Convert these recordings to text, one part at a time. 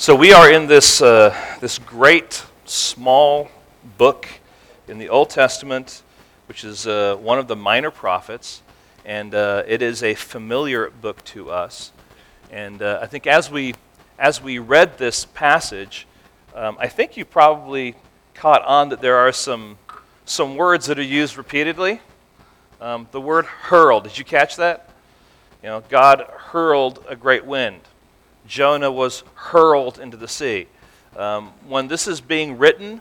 So we are in this, uh, this great small book in the Old Testament, which is uh, one of the minor prophets, and uh, it is a familiar book to us. And uh, I think as we, as we read this passage, um, I think you probably caught on that there are some, some words that are used repeatedly. Um, the word hurl, did you catch that? You know, God hurled a great wind. Jonah was hurled into the sea. Um, when this is being written,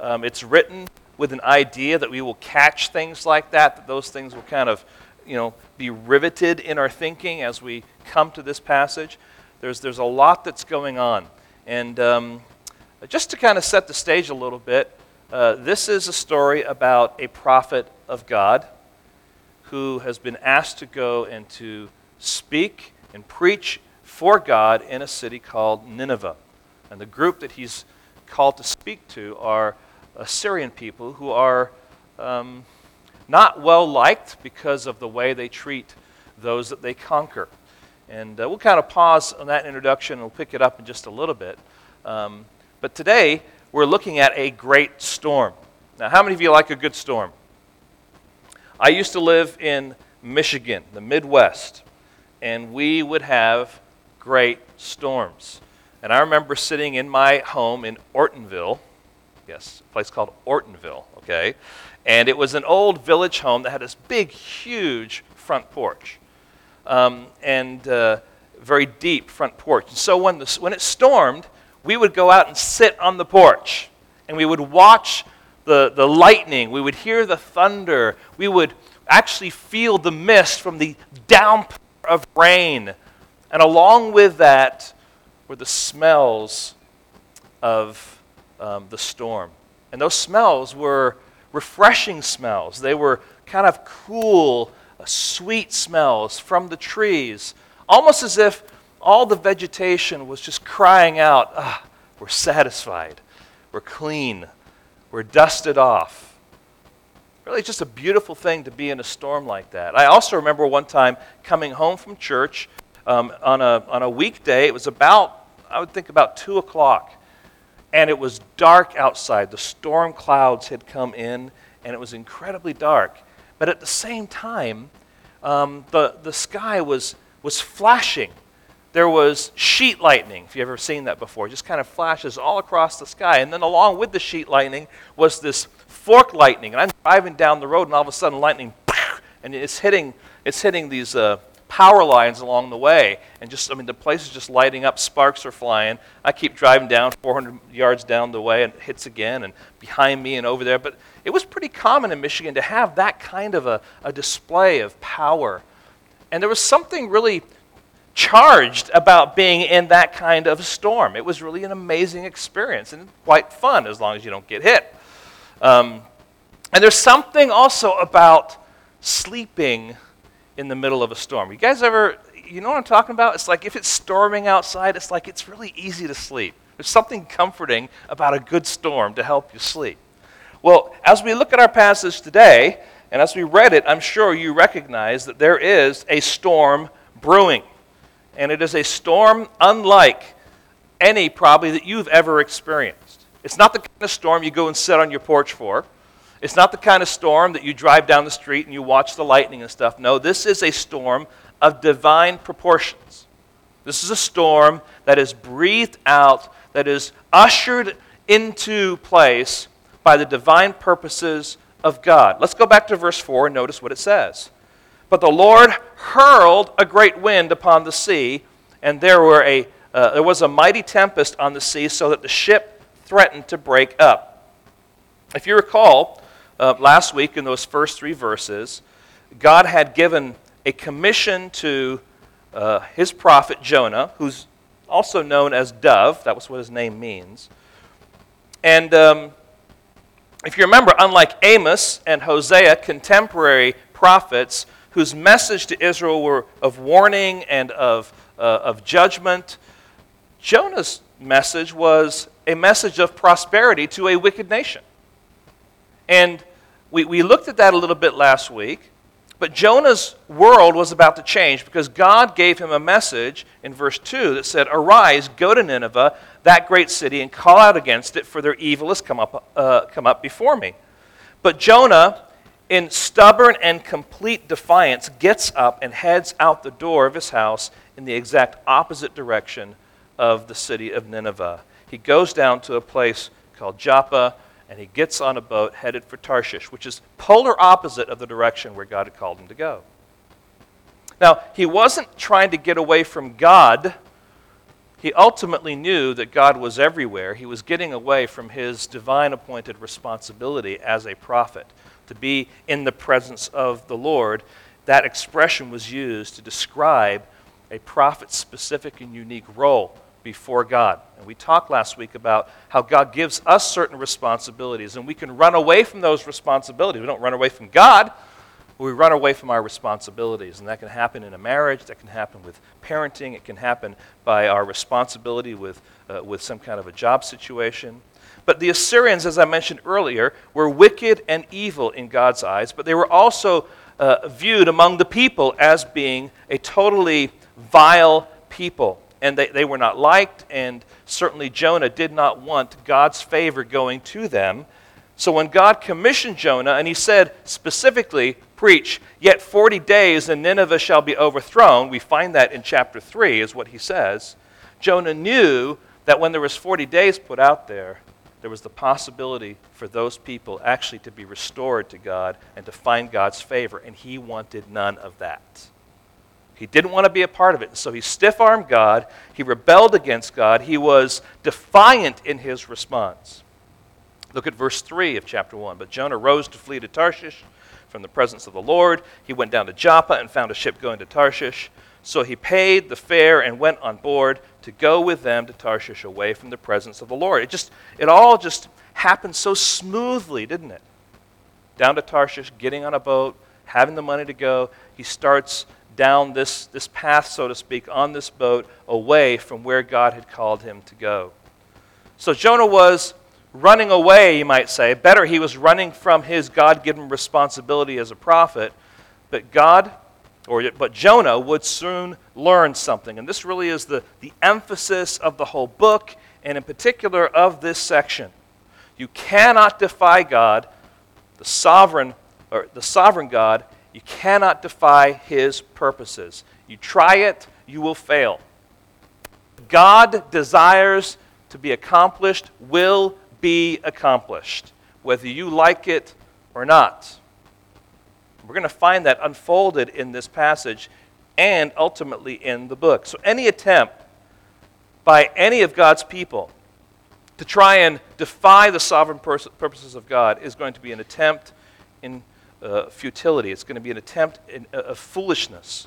um, it's written with an idea that we will catch things like that, that those things will kind of, you know, be riveted in our thinking as we come to this passage. There's, there's a lot that's going on. And um, just to kind of set the stage a little bit, uh, this is a story about a prophet of God who has been asked to go and to speak and preach for God in a city called Nineveh. And the group that he's called to speak to are Assyrian people who are um, not well liked because of the way they treat those that they conquer. And uh, we'll kind of pause on that introduction and we'll pick it up in just a little bit. Um, but today, we're looking at a great storm. Now, how many of you like a good storm? I used to live in Michigan, the Midwest, and we would have great storms. And I remember sitting in my home in Ortonville, yes, a place called Ortonville, okay? And it was an old village home that had this big, huge front porch. Um, and uh, very deep front porch. And so when, the, when it stormed, we would go out and sit on the porch and we would watch the, the lightning, we would hear the thunder, we would actually feel the mist from the downpour of rain. And along with that were the smells of um, the storm. And those smells were refreshing smells. They were kind of cool, uh, sweet smells from the trees, almost as if all the vegetation was just crying out, ah, we're satisfied, we're clean, we're dusted off. Really, just a beautiful thing to be in a storm like that. I also remember one time coming home from church um, on, a, on a weekday. It was about, I would think, about 2 o'clock. And it was dark outside. The storm clouds had come in, and it was incredibly dark. But at the same time, um, the, the sky was, was flashing there was sheet lightning, if you've ever seen that before. It just kind of flashes all across the sky. And then along with the sheet lightning was this fork lightning. And I'm driving down the road, and all of a sudden, lightning, and it's hitting, it's hitting these uh, power lines along the way. And just, I mean, the place is just lighting up, sparks are flying. I keep driving down 400 yards down the way, and it hits again, and behind me and over there. But it was pretty common in Michigan to have that kind of a, a display of power. And there was something really charged about being in that kind of storm. It was really an amazing experience and quite fun as long as you don't get hit. Um, and there's something also about sleeping in the middle of a storm. You guys ever, you know what I'm talking about? It's like if it's storming outside, it's like it's really easy to sleep. There's something comforting about a good storm to help you sleep. Well, as we look at our passage today, and as we read it, I'm sure you recognize that there is a storm brewing and it is a storm unlike any probably that you've ever experienced. It's not the kind of storm you go and sit on your porch for. It's not the kind of storm that you drive down the street and you watch the lightning and stuff. No, this is a storm of divine proportions. This is a storm that is breathed out, that is ushered into place by the divine purposes of God. Let's go back to verse 4 and notice what it says. But the Lord hurled a great wind upon the sea, and there, were a, uh, there was a mighty tempest on the sea, so that the ship threatened to break up. If you recall, uh, last week in those first three verses, God had given a commission to uh, his prophet Jonah, who's also known as Dove. That was what his name means. And um, if you remember, unlike Amos and Hosea, contemporary prophets, whose message to Israel were of warning and of, uh, of judgment. Jonah's message was a message of prosperity to a wicked nation. And we, we looked at that a little bit last week, But Jonah's world was about to change because God gave him a message in verse 2 that said, Arise, go to Nineveh, that great city, and call out against it, for their evil has come up, uh, come up before me. But Jonah, in stubborn and complete defiance, gets up and heads out the door of his house in the exact opposite direction of the city of Nineveh. He goes down to a place called Joppa and he gets on a boat headed for Tarshish, which is polar opposite of the direction where God had called him to go. Now, he wasn't trying to get away from God. He ultimately knew that God was everywhere. He was getting away from his divine appointed responsibility as a prophet to be in the presence of the Lord. That expression was used to describe a prophet's specific and unique role before God. And we talked last week about how God gives us certain responsibilities, and we can run away from those responsibilities. We don't run away from God, we run away from our responsibilities. And that can happen in a marriage, that can happen with parenting, it can happen by our responsibility with, uh, with some kind of a job situation. But the Assyrians, as I mentioned earlier, were wicked and evil in God's eyes, but they were also uh, viewed among the people as being a totally vile people and they, they were not liked, and certainly Jonah did not want God's favor going to them. So when God commissioned Jonah, and he said specifically, Preach, yet 40 days and Nineveh shall be overthrown, we find that in chapter 3, is what he says. Jonah knew that when there was 40 days put out there, there was the possibility for those people actually to be restored to God and to find God's favor, and he wanted none of that. He didn't want to be a part of it. And So he stiff armed God. He rebelled against God. He was defiant in his response. Look at verse 3 of chapter 1. But Jonah rose to flee to Tarshish from the presence of the Lord. He went down to Joppa and found a ship going to Tarshish. So he paid the fare and went on board to go with them to Tarshish away from the presence of the Lord. It just it all just happened so smoothly, didn't it? Down to Tarshish, getting on a boat, having the money to go. He starts down this, this path, so to speak, on this boat away from where God had called him to go. So Jonah was running away, you might say. Better, he was running from his God given responsibility as a prophet. But God, or but Jonah would soon learn something. And this really is the, the emphasis of the whole book, and in particular of this section. You cannot defy God, the sovereign, or the sovereign God, you cannot defy his purposes. You try it, you will fail. God desires to be accomplished, will be accomplished, whether you like it or not. We're going to find that unfolded in this passage and ultimately in the book. So, any attempt by any of God's people to try and defy the sovereign purposes of God is going to be an attempt in uh, futility. It's going to be an attempt uh, of foolishness.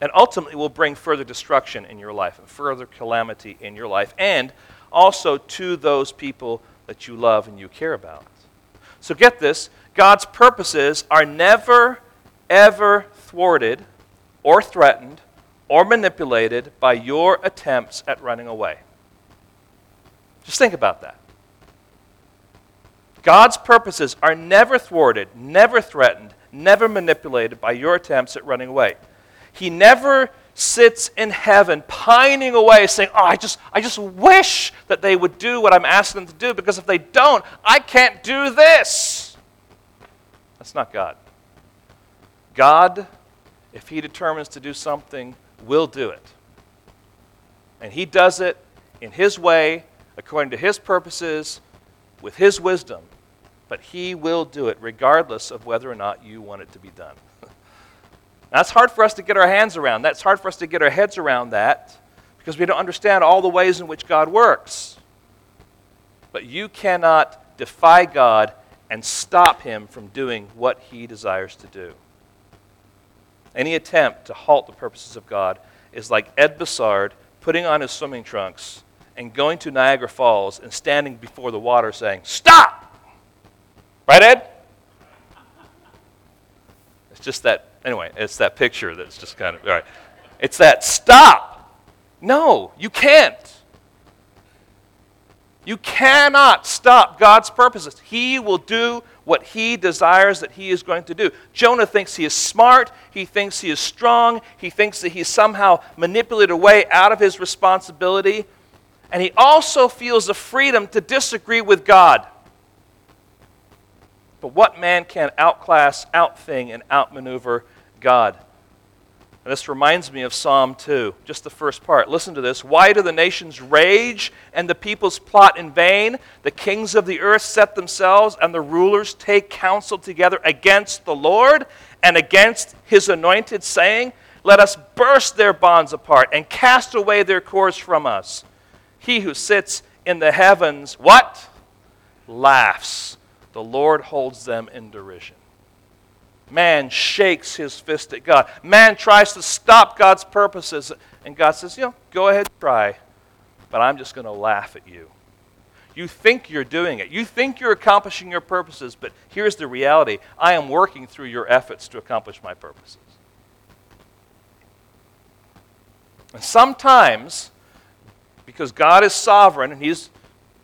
And ultimately will bring further destruction in your life and further calamity in your life, and also to those people that you love and you care about. So get this God's purposes are never, ever thwarted or threatened or manipulated by your attempts at running away. Just think about that. God's purposes are never thwarted, never threatened, never manipulated by your attempts at running away. He never sits in heaven pining away saying, "Oh, I just I just wish that they would do what I'm asking them to do because if they don't, I can't do this." That's not God. God, if he determines to do something, will do it. And he does it in his way, according to his purposes, with his wisdom, but he will do it regardless of whether or not you want it to be done. That's hard for us to get our hands around. That's hard for us to get our heads around that because we don't understand all the ways in which God works. But you cannot defy God and stop him from doing what he desires to do. Any attempt to halt the purposes of God is like Ed Bassard putting on his swimming trunks and going to Niagara Falls and standing before the water saying, Stop! Right, Ed? It's just that, anyway, it's that picture that's just kind of, all right. It's that stop. No, you can't. You cannot stop God's purposes. He will do what he desires that he is going to do. Jonah thinks he is smart, he thinks he is strong, he thinks that he's somehow manipulated a way out of his responsibility, and he also feels the freedom to disagree with God. But what man can outclass, outthing, and outmaneuver God? And this reminds me of Psalm 2, just the first part. Listen to this. Why do the nations rage and the peoples plot in vain? The kings of the earth set themselves and the rulers take counsel together against the Lord and against his anointed, saying, Let us burst their bonds apart and cast away their cords from us. He who sits in the heavens, what? Laughs. The Lord holds them in derision. Man shakes his fist at God. Man tries to stop God's purposes. And God says, you know, go ahead, try. But I'm just going to laugh at you. You think you're doing it. You think you're accomplishing your purposes, but here's the reality I am working through your efforts to accomplish my purposes. And sometimes, because God is sovereign and He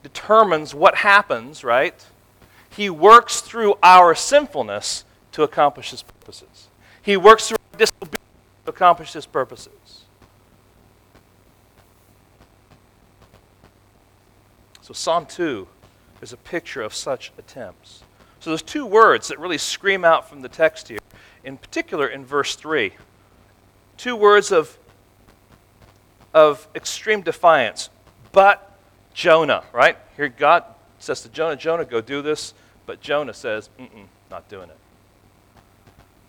determines what happens, right? He works through our sinfulness to accomplish his purposes. He works through our disobedience to accomplish his purposes. So Psalm 2 is a picture of such attempts. So there's two words that really scream out from the text here, in particular in verse 3. Two words of, of extreme defiance. But Jonah, right? Here God says to Jonah, Jonah, go do this. But Jonah says, mm-mm, not doing it.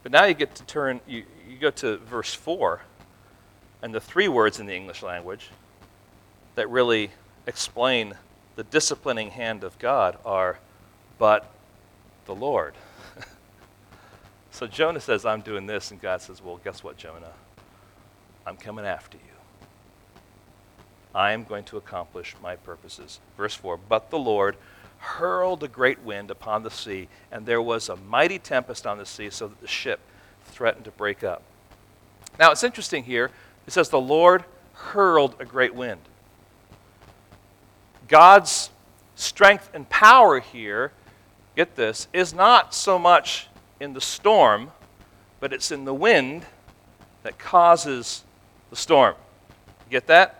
But now you get to turn, you, you go to verse 4, and the three words in the English language that really explain the disciplining hand of God are, but the Lord. so Jonah says, I'm doing this, and God says, Well, guess what, Jonah? I'm coming after you. I am going to accomplish my purposes. Verse 4 But the Lord hurled a great wind upon the sea, and there was a mighty tempest on the sea, so that the ship threatened to break up. Now, it's interesting here. It says, The Lord hurled a great wind. God's strength and power here, get this, is not so much in the storm, but it's in the wind that causes the storm. Get that?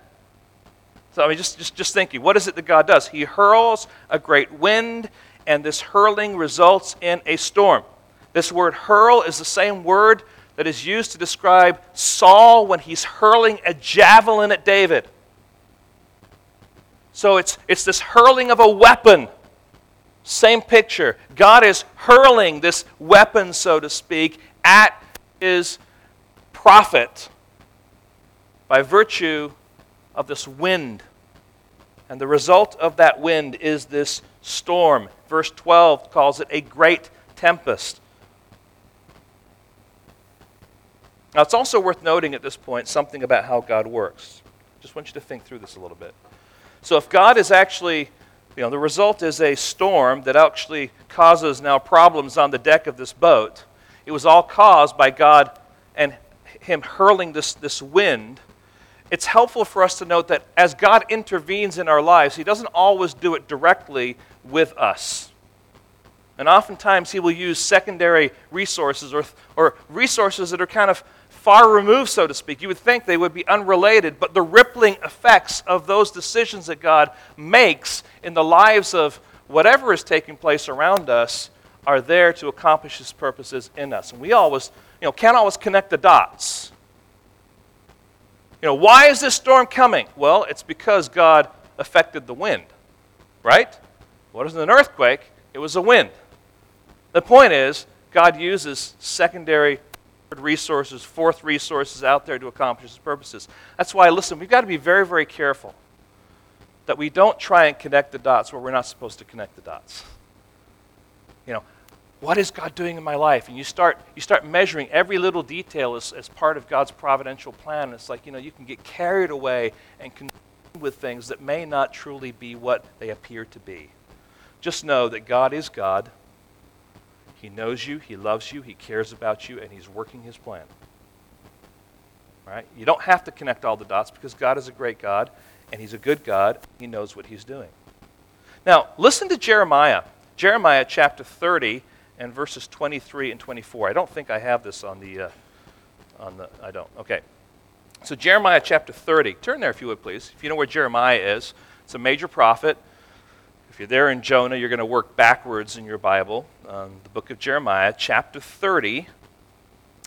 So, I mean, just, just, just thinking, what is it that God does? He hurls a great wind, and this hurling results in a storm. This word hurl is the same word that is used to describe Saul when he's hurling a javelin at David. So it's, it's this hurling of a weapon. Same picture. God is hurling this weapon, so to speak, at his prophet by virtue of this wind. And the result of that wind is this storm. Verse 12 calls it a great tempest. Now, it's also worth noting at this point something about how God works. Just want you to think through this a little bit. So, if God is actually, you know, the result is a storm that actually causes now problems on the deck of this boat, it was all caused by God and Him hurling this, this wind it's helpful for us to note that as God intervenes in our lives, He doesn't always do it directly with us. And oftentimes, He will use secondary resources or, or resources that are kind of far removed, so to speak. You would think they would be unrelated, but the rippling effects of those decisions that God makes in the lives of whatever is taking place around us are there to accomplish His purposes in us. And we always, you know, can't always connect the dots. You know, why is this storm coming? Well, it's because God affected the wind, right? What is an earthquake? It was a wind. The point is, God uses secondary resources, fourth resources out there to accomplish his purposes. That's why, listen, we've got to be very, very careful that we don't try and connect the dots where we're not supposed to connect the dots. You know, what is God doing in my life? And you start, you start measuring every little detail as, as part of God's providential plan. It's like, you know, you can get carried away and consumed with things that may not truly be what they appear to be. Just know that God is God. He knows you, He loves you, He cares about you, and He's working His plan. Right? You don't have to connect all the dots because God is a great God, and He's a good God. He knows what He's doing. Now, listen to Jeremiah Jeremiah chapter 30 and verses 23 and 24. I don't think I have this on the, uh, on the, I don't. Okay. So Jeremiah chapter 30. Turn there if you would, please. If you know where Jeremiah is, it's a major prophet. If you're there in Jonah, you're going to work backwards in your Bible. Um, the book of Jeremiah, chapter 30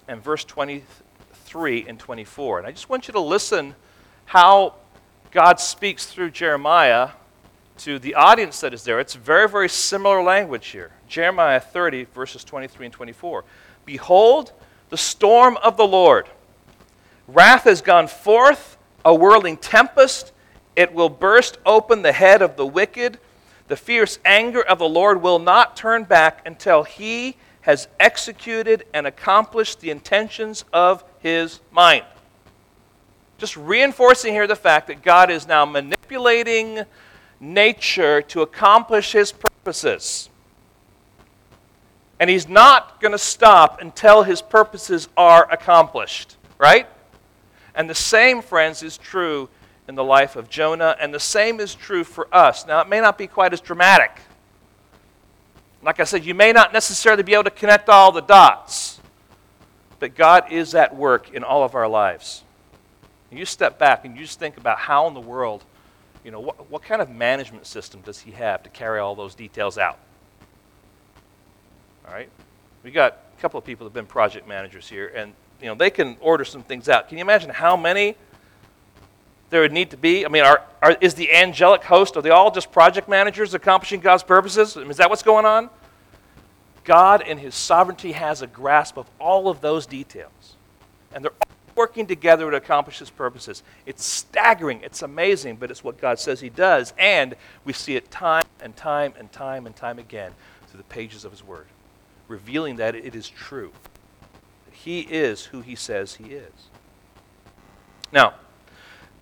and verse 23 and 24. And I just want you to listen how God speaks through Jeremiah to the audience that is there. It's very, very similar language here. Jeremiah 30, verses 23 and 24. Behold, the storm of the Lord. Wrath has gone forth, a whirling tempest. It will burst open the head of the wicked. The fierce anger of the Lord will not turn back until he has executed and accomplished the intentions of his mind. Just reinforcing here the fact that God is now manipulating nature to accomplish his purposes. And he's not going to stop until his purposes are accomplished, right? And the same, friends, is true in the life of Jonah, and the same is true for us. Now, it may not be quite as dramatic. Like I said, you may not necessarily be able to connect all the dots, but God is at work in all of our lives. And you step back and you just think about how in the world, you know, what, what kind of management system does he have to carry all those details out? All right? We got a couple of people that have been project managers here, and you know, they can order some things out. Can you imagine how many there would need to be? I mean, are, are, is the angelic host, are they all just project managers accomplishing God's purposes? I mean, is that what's going on? God, in His sovereignty, has a grasp of all of those details. And they're working together to accomplish his purposes. It's staggering, it's amazing, but it's what God says he does. And we see it time and time and time and time again through the pages of his word, revealing that it is true. That he is who he says he is. Now,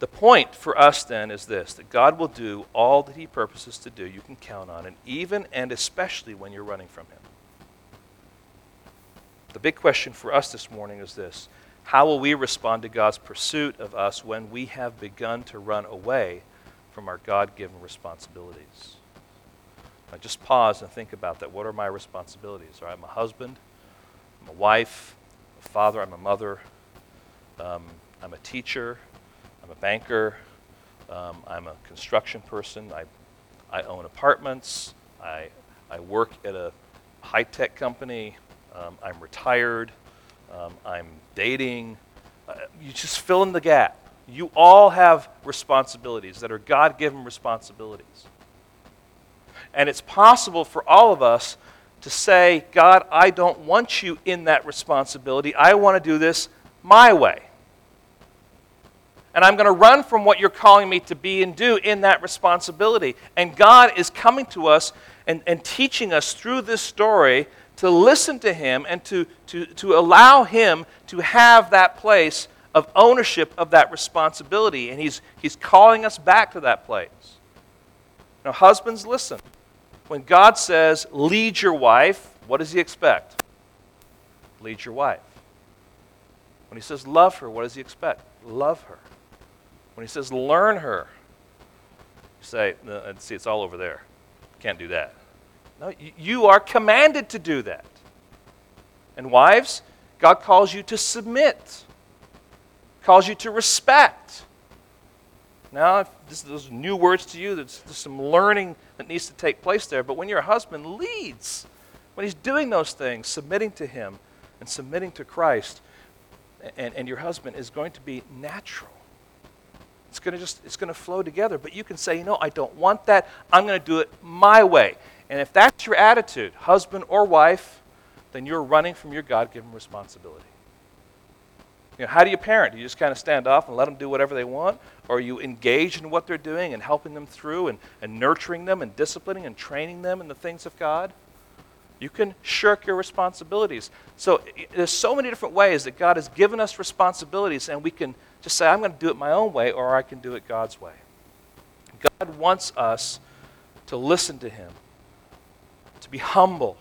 the point for us then is this that God will do all that he purposes to do. You can count on it, even and especially when you're running from him. The big question for us this morning is this how will we respond to God's pursuit of us when we have begun to run away from our God given responsibilities? Now, just pause and think about that. What are my responsibilities? All right, I'm a husband, I'm a wife, I'm a father, I'm a mother, um, I'm a teacher, I'm a banker, um, I'm a construction person, I, I own apartments, I, I work at a high tech company, um, I'm retired um, I'm dating. Uh, you just fill in the gap. You all have responsibilities that are God given responsibilities. And it's possible for all of us to say, God, I don't want you in that responsibility. I want to do this my way. And I'm going to run from what you're calling me to be and do in that responsibility. And God is coming to us and, and teaching us through this story to listen to Him and to, to, to allow Him to have that place of ownership of that responsibility. And he's, he's calling us back to that place. Now, husbands, listen. When God says, lead your wife, what does He expect? Lead your wife. When He says, love her, what does He expect? Love her. When He says, learn her, you say, see, it's all over there. Can't do that. No, you are commanded to do that. And wives, God calls you to submit, calls you to respect. Now, if this, is those new words to you, there's, there's some learning that needs to take place there. But when your husband leads, when he's doing those things, submitting to him and submitting to Christ, and, and your husband is going to be natural. It's going to just it's going to flow together. But you can say, you know, I don't want that. I'm going to do it my way. And if that's your attitude, husband or wife, then you're running from your God given responsibility. You know, how do you parent? Do you just kind of stand off and let them do whatever they want? Or are you engaged in what they're doing and helping them through and, and nurturing them and disciplining and training them in the things of God? You can shirk your responsibilities. So there's so many different ways that God has given us responsibilities, and we can just say, I'm going to do it my own way, or I can do it God's way. God wants us to listen to Him to be humble,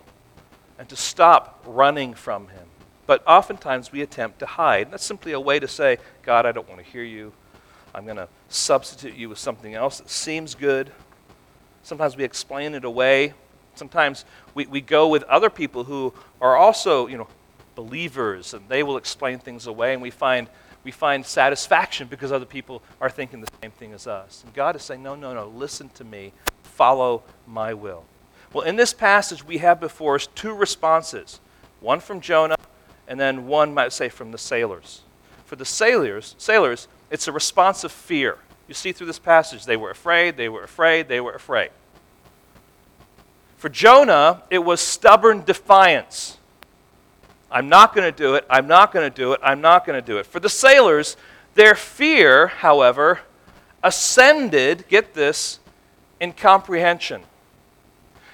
and to stop running from Him. But oftentimes we attempt to hide. That's simply a way to say, God, I don't want to hear you. I'm going to substitute you with something else that seems good. Sometimes we explain it away Sometimes we, we go with other people who are also, you know, believers, and they will explain things away, and we find, we find satisfaction because other people are thinking the same thing as us. And God is saying, no, no, no, listen to me, follow my will. Well, in this passage, we have before us two responses one from Jonah, and then one might say from the sailors. For the sailors, sailors, it's a response of fear. You see through this passage, they were afraid, they were afraid, they were afraid. For Jonah, it was stubborn defiance. I'm not going to do it. I'm not going to do it. I'm not going to do it. For the sailors, their fear, however, ascended, get this, in comprehension.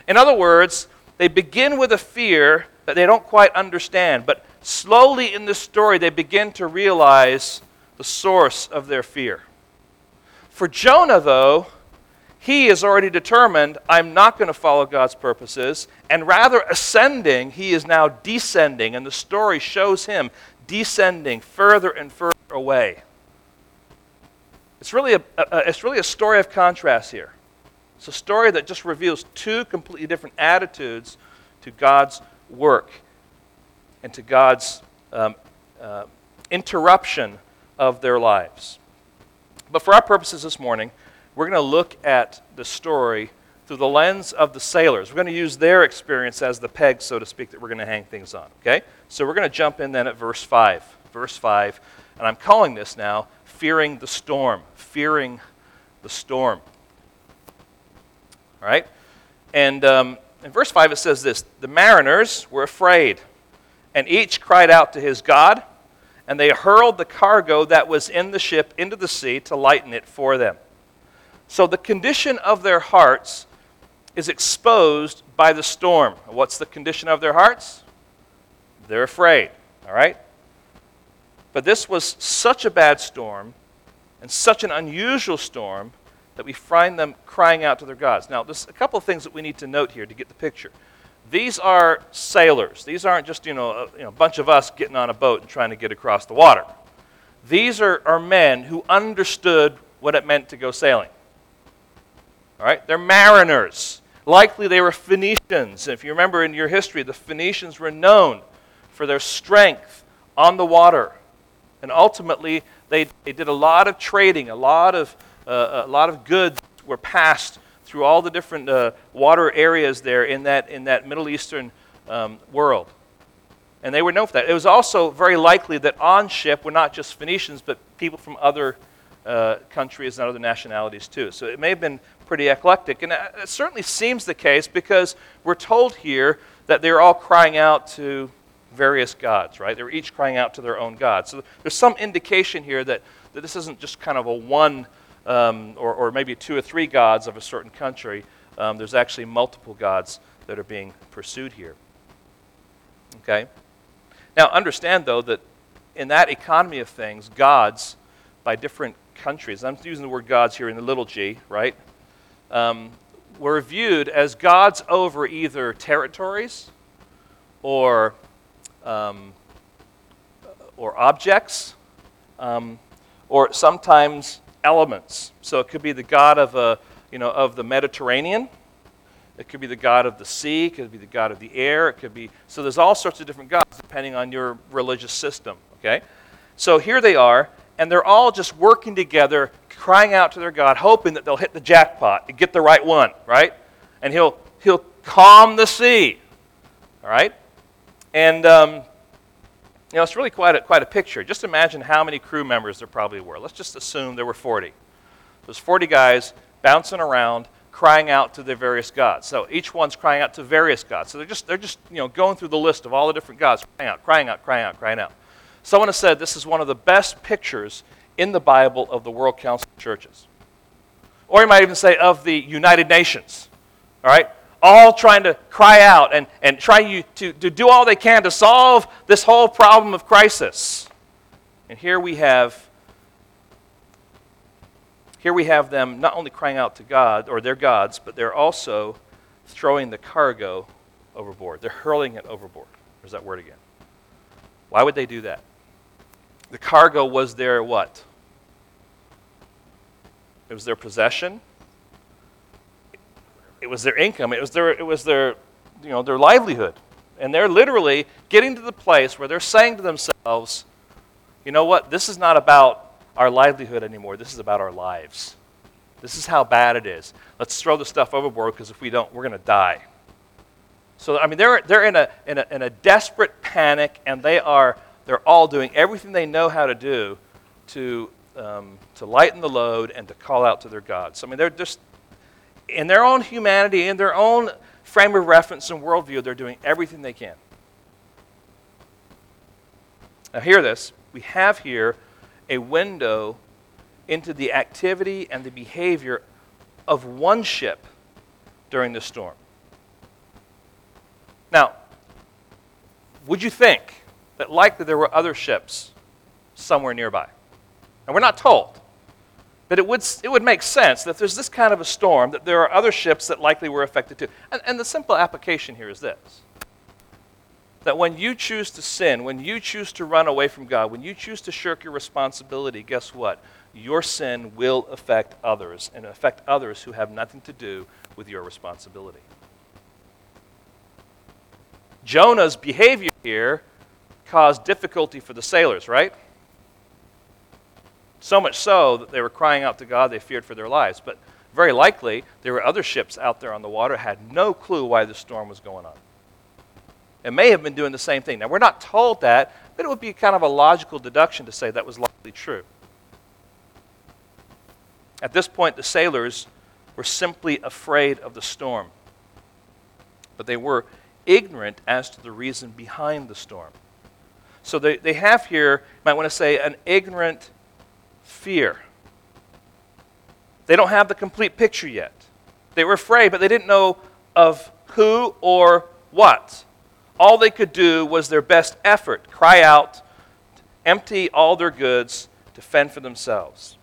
In other words, they begin with a fear that they don't quite understand, but slowly in the story, they begin to realize the source of their fear. For Jonah, though, he is already determined, I'm not going to follow God's purposes. And rather ascending, he is now descending. And the story shows him descending further and further away. It's really a, a, it's really a story of contrast here. It's a story that just reveals two completely different attitudes to God's work and to God's um, uh, interruption of their lives. But for our purposes this morning, we're going to look at the story through the lens of the sailors. We're going to use their experience as the peg, so to speak, that we're going to hang things on. Okay? So we're going to jump in then at verse 5. Verse 5. And I'm calling this now Fearing the Storm. Fearing the Storm. All right? And um, in verse 5 it says this The mariners were afraid, and each cried out to his God, and they hurled the cargo that was in the ship into the sea to lighten it for them. So the condition of their hearts is exposed by the storm. What's the condition of their hearts? They're afraid, all right? But this was such a bad storm and such an unusual storm that we find them crying out to their gods. Now, there's a couple of things that we need to note here to get the picture. These are sailors. These aren't just, you know, a, you know, bunch of us getting on a boat and trying to get across the water. These are, are men who understood what it meant to go sailing. All right? They're mariners. Likely they were Phoenicians. If you remember in your history, the Phoenicians were known for their strength on the water. And ultimately, they, they did a lot of trading, a lot of, uh, a lot of goods were passed through all the different uh, water areas there in that, in that Middle Eastern um, world. And they were known for that. It was also very likely that on ship were not just Phoenicians, but people from other uh, countries and other nationalities too. So it may have been pretty eclectic. And it certainly seems the case because we're told here that they're all crying out to various gods, right? They're each crying out to their own God. So there's some indication here that, that this isn't just kind of a one um, or, or maybe two or three gods of a certain country. Um, there's actually multiple gods that are being pursued here. Okay? Now, understand, though, that in that economy of things, gods by different countries, I'm using the word gods here in the little g, right? um, were viewed as gods over either territories or, um, or objects um, or sometimes elements. So it could be the god of, a, you know, of the Mediterranean. It could be the god of the sea. It could be the god of the air. It could be so. There's all sorts of different gods depending on your religious system. Okay, so here they are, and they're all just working together crying out to their God, hoping that they'll hit the jackpot and get the right one, right? And he'll, he'll calm the sea, all right? And, um, you know, it's really quite a, quite a picture. Just imagine how many crew members there probably were. Let's just assume there were 40. There's 40 guys bouncing around, crying out to their various gods. So each one's crying out to various gods. So they're just, they're just you know, going through the list of all the different gods, crying out, crying out, crying out, crying out. Someone has said this is one of the best pictures in the Bible of the World Council of Churches. Or you might even say of the United Nations. All right? All trying to cry out and, and trying to, to do all they can to solve this whole problem of crisis. And here we have here we have them not only crying out to God or their gods, but they're also throwing the cargo overboard. They're hurling it overboard. There's that word again. Why would they do that? The cargo was their what? It was their possession. It was their income, it was their, it was their, you know, their livelihood. And they're literally getting to the place where they're saying to themselves, you know what, this is not about our livelihood anymore, this is about our lives. This is how bad it is. Let's throw the stuff overboard because if we don't, we're going to die. So, I mean, they're, they're in, a, in, a, in a desperate panic, and they are they're all doing everything they know how to do to, um, to lighten the load and to call out to their gods. I mean, they're just, in their own humanity, in their own frame of reference and worldview, they're doing everything they can. Now, hear this. We have here a window into the activity and the behavior of one ship during the storm. Now, would you think that likely there were other ships somewhere nearby? And we're not told. But it would, it would make sense that there's this kind of a storm, that there are other ships that likely were affected too. And, and the simple application here is this that when you choose to sin, when you choose to run away from God, when you choose to shirk your responsibility, guess what? Your sin will affect others and affect others who have nothing to do with your responsibility. Jonah's behavior here caused difficulty for the sailors, right? So much so that they were crying out to God, they feared for their lives. But very likely, there were other ships out there on the water, had no clue why the storm was going on and may have been doing the same thing. Now, we're not told that, but it would be kind of a logical deduction to say that was likely true. At this point, the sailors were simply afraid of the storm, but they were ignorant as to the reason behind the storm. So they, they have here, might want to say, an ignorant fear. They don't have the complete picture yet. They were afraid, but they didn't know of who or what. All they could do was their best effort cry out, empty all their goods to fend for themselves.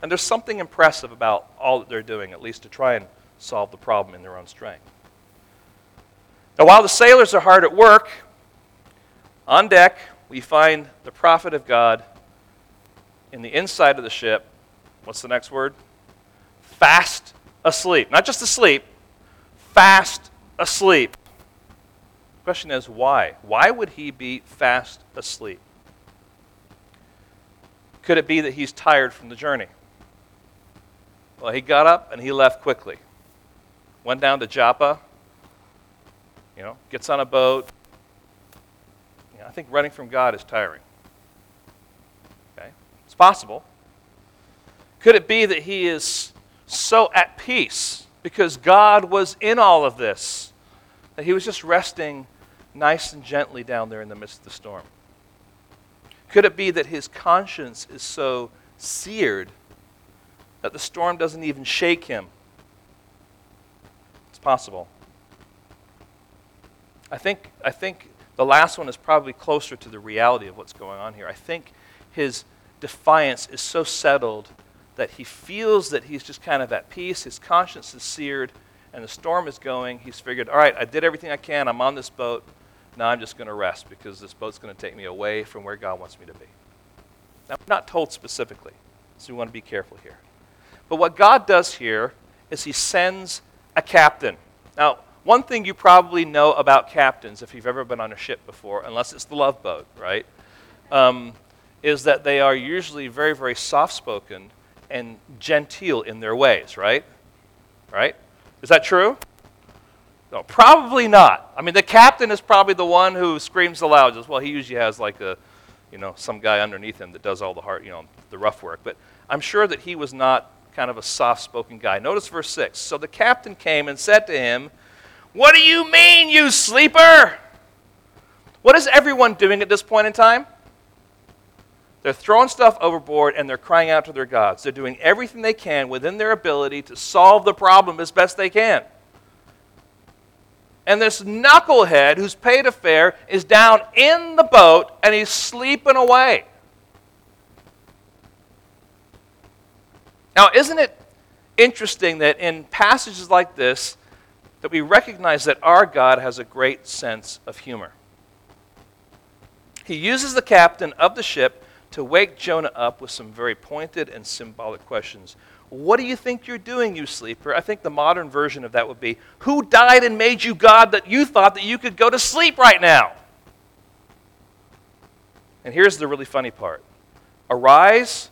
And there's something impressive about all that they're doing, at least to try and solve the problem in their own strength. Now, while the sailors are hard at work, on deck we find the prophet of God in the inside of the ship. What's the next word? Fast asleep. Not just asleep, fast asleep question is why? Why would he be fast asleep? Could it be that he's tired from the journey? Well, he got up and he left quickly. Went down to Joppa, you know, gets on a boat. You know, I think running from God is tiring. It's possible. Could it be that he is so at peace because God was in all of this that he was just resting nice and gently down there in the midst of the storm? Could it be that his conscience is so seared that the storm doesn't even shake him? It's possible. I think, I think the last one is probably closer to the reality of what's going on here. I think his defiance is so settled that he feels that he's just kind of at peace, his conscience is seared, and the storm is going. He's figured, all right, I did everything I can, I'm on this boat. Now I'm just going to rest because this boat's going to take me away from where God wants me to be. Now, we're not told specifically, so we want to be careful here. But what God does here is He sends a captain. Now, one thing you probably know about captains, if you've ever been on a ship before, unless it's the love boat, right, um, is that they are usually very, very soft spoken and genteel in their ways, right? Right? Is that true? No, probably not. I mean, the captain is probably the one who screams the loudest. Well, he usually has like a, you know, some guy underneath him that does all the hard, you know, the rough work. But I'm sure that he was not kind of a soft-spoken guy. Notice verse 6. So the captain came and said to him, What do you mean, you sleeper? What is everyone doing at this point in time? They're throwing stuff overboard and they're crying out to their gods. They're doing everything they can within their ability to solve the problem as best they can. And this knucklehead who's paid a fare is down in the boat and he's sleeping away. Now, isn't it interesting that in passages like this that we recognize that our God has a great sense of humor? He uses the captain of the ship to wake Jonah up with some very pointed and symbolic questions. What do you think you're doing, you sleeper? I think the modern version of that would be, Who died and made you God that you thought that you could go to sleep right now? And here's the really funny part Arise,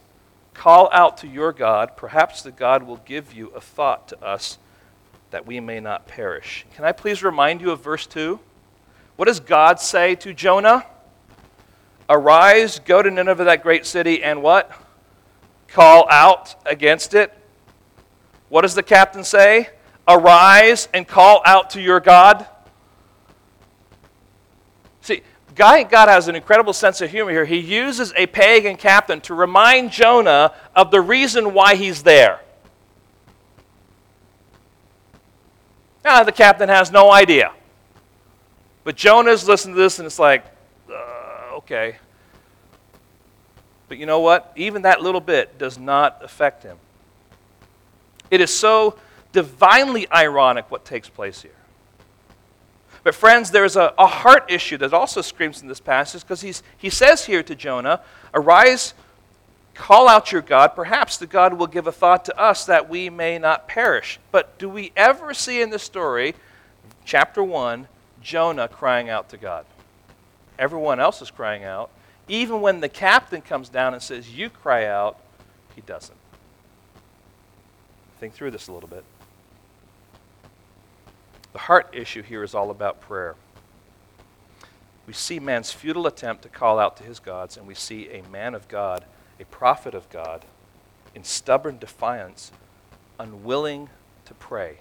call out to your God. Perhaps the God will give you a thought to us that we may not perish. Can I please remind you of verse 2? What does God say to Jonah? Arise, go to Nineveh, that great city, and what? Call out against it. What does the captain say? Arise and call out to your God. See, God has an incredible sense of humor here. He uses a pagan captain to remind Jonah of the reason why he's there. Now, the captain has no idea. But Jonah's listening to this and it's like, okay. But you know what? Even that little bit does not affect him. It is so divinely ironic what takes place here. But, friends, there's a, a heart issue that also screams in this passage because he says here to Jonah, Arise, Call out your God. Perhaps the God will give a thought to us that we may not perish. But do we ever see in this story, chapter 1, Jonah crying out to God? Everyone else is crying out. Even when the captain comes down and says, You cry out, he doesn't. Think through this a little bit. The heart issue here is all about prayer. We see man's futile attempt to call out to his gods, and we see a man of God a prophet of God, in stubborn defiance, unwilling to pray.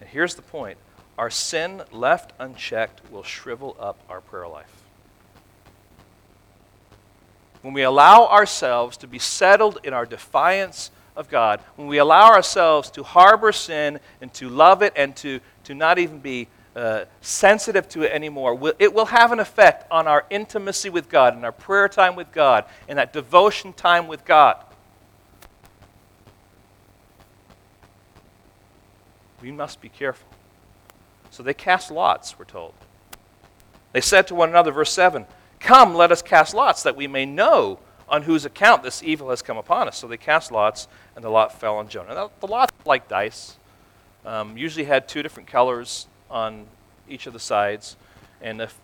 And here's the point our sin left unchecked will shrivel up our prayer life. When we allow ourselves to be settled in our defiance of God, when we allow ourselves to harbor sin and to love it and to, to not even be uh, sensitive to it anymore, it will have an effect on our intimacy with God and our prayer time with God and that devotion time with God. We must be careful. So they cast lots, we're told. They said to one another, verse 7, Come, let us cast lots, that we may know on whose account this evil has come upon us. So they cast lots, and the lot fell on Jonah. Now, the lots like dice. Um, usually had two different colors on each of the sides, and if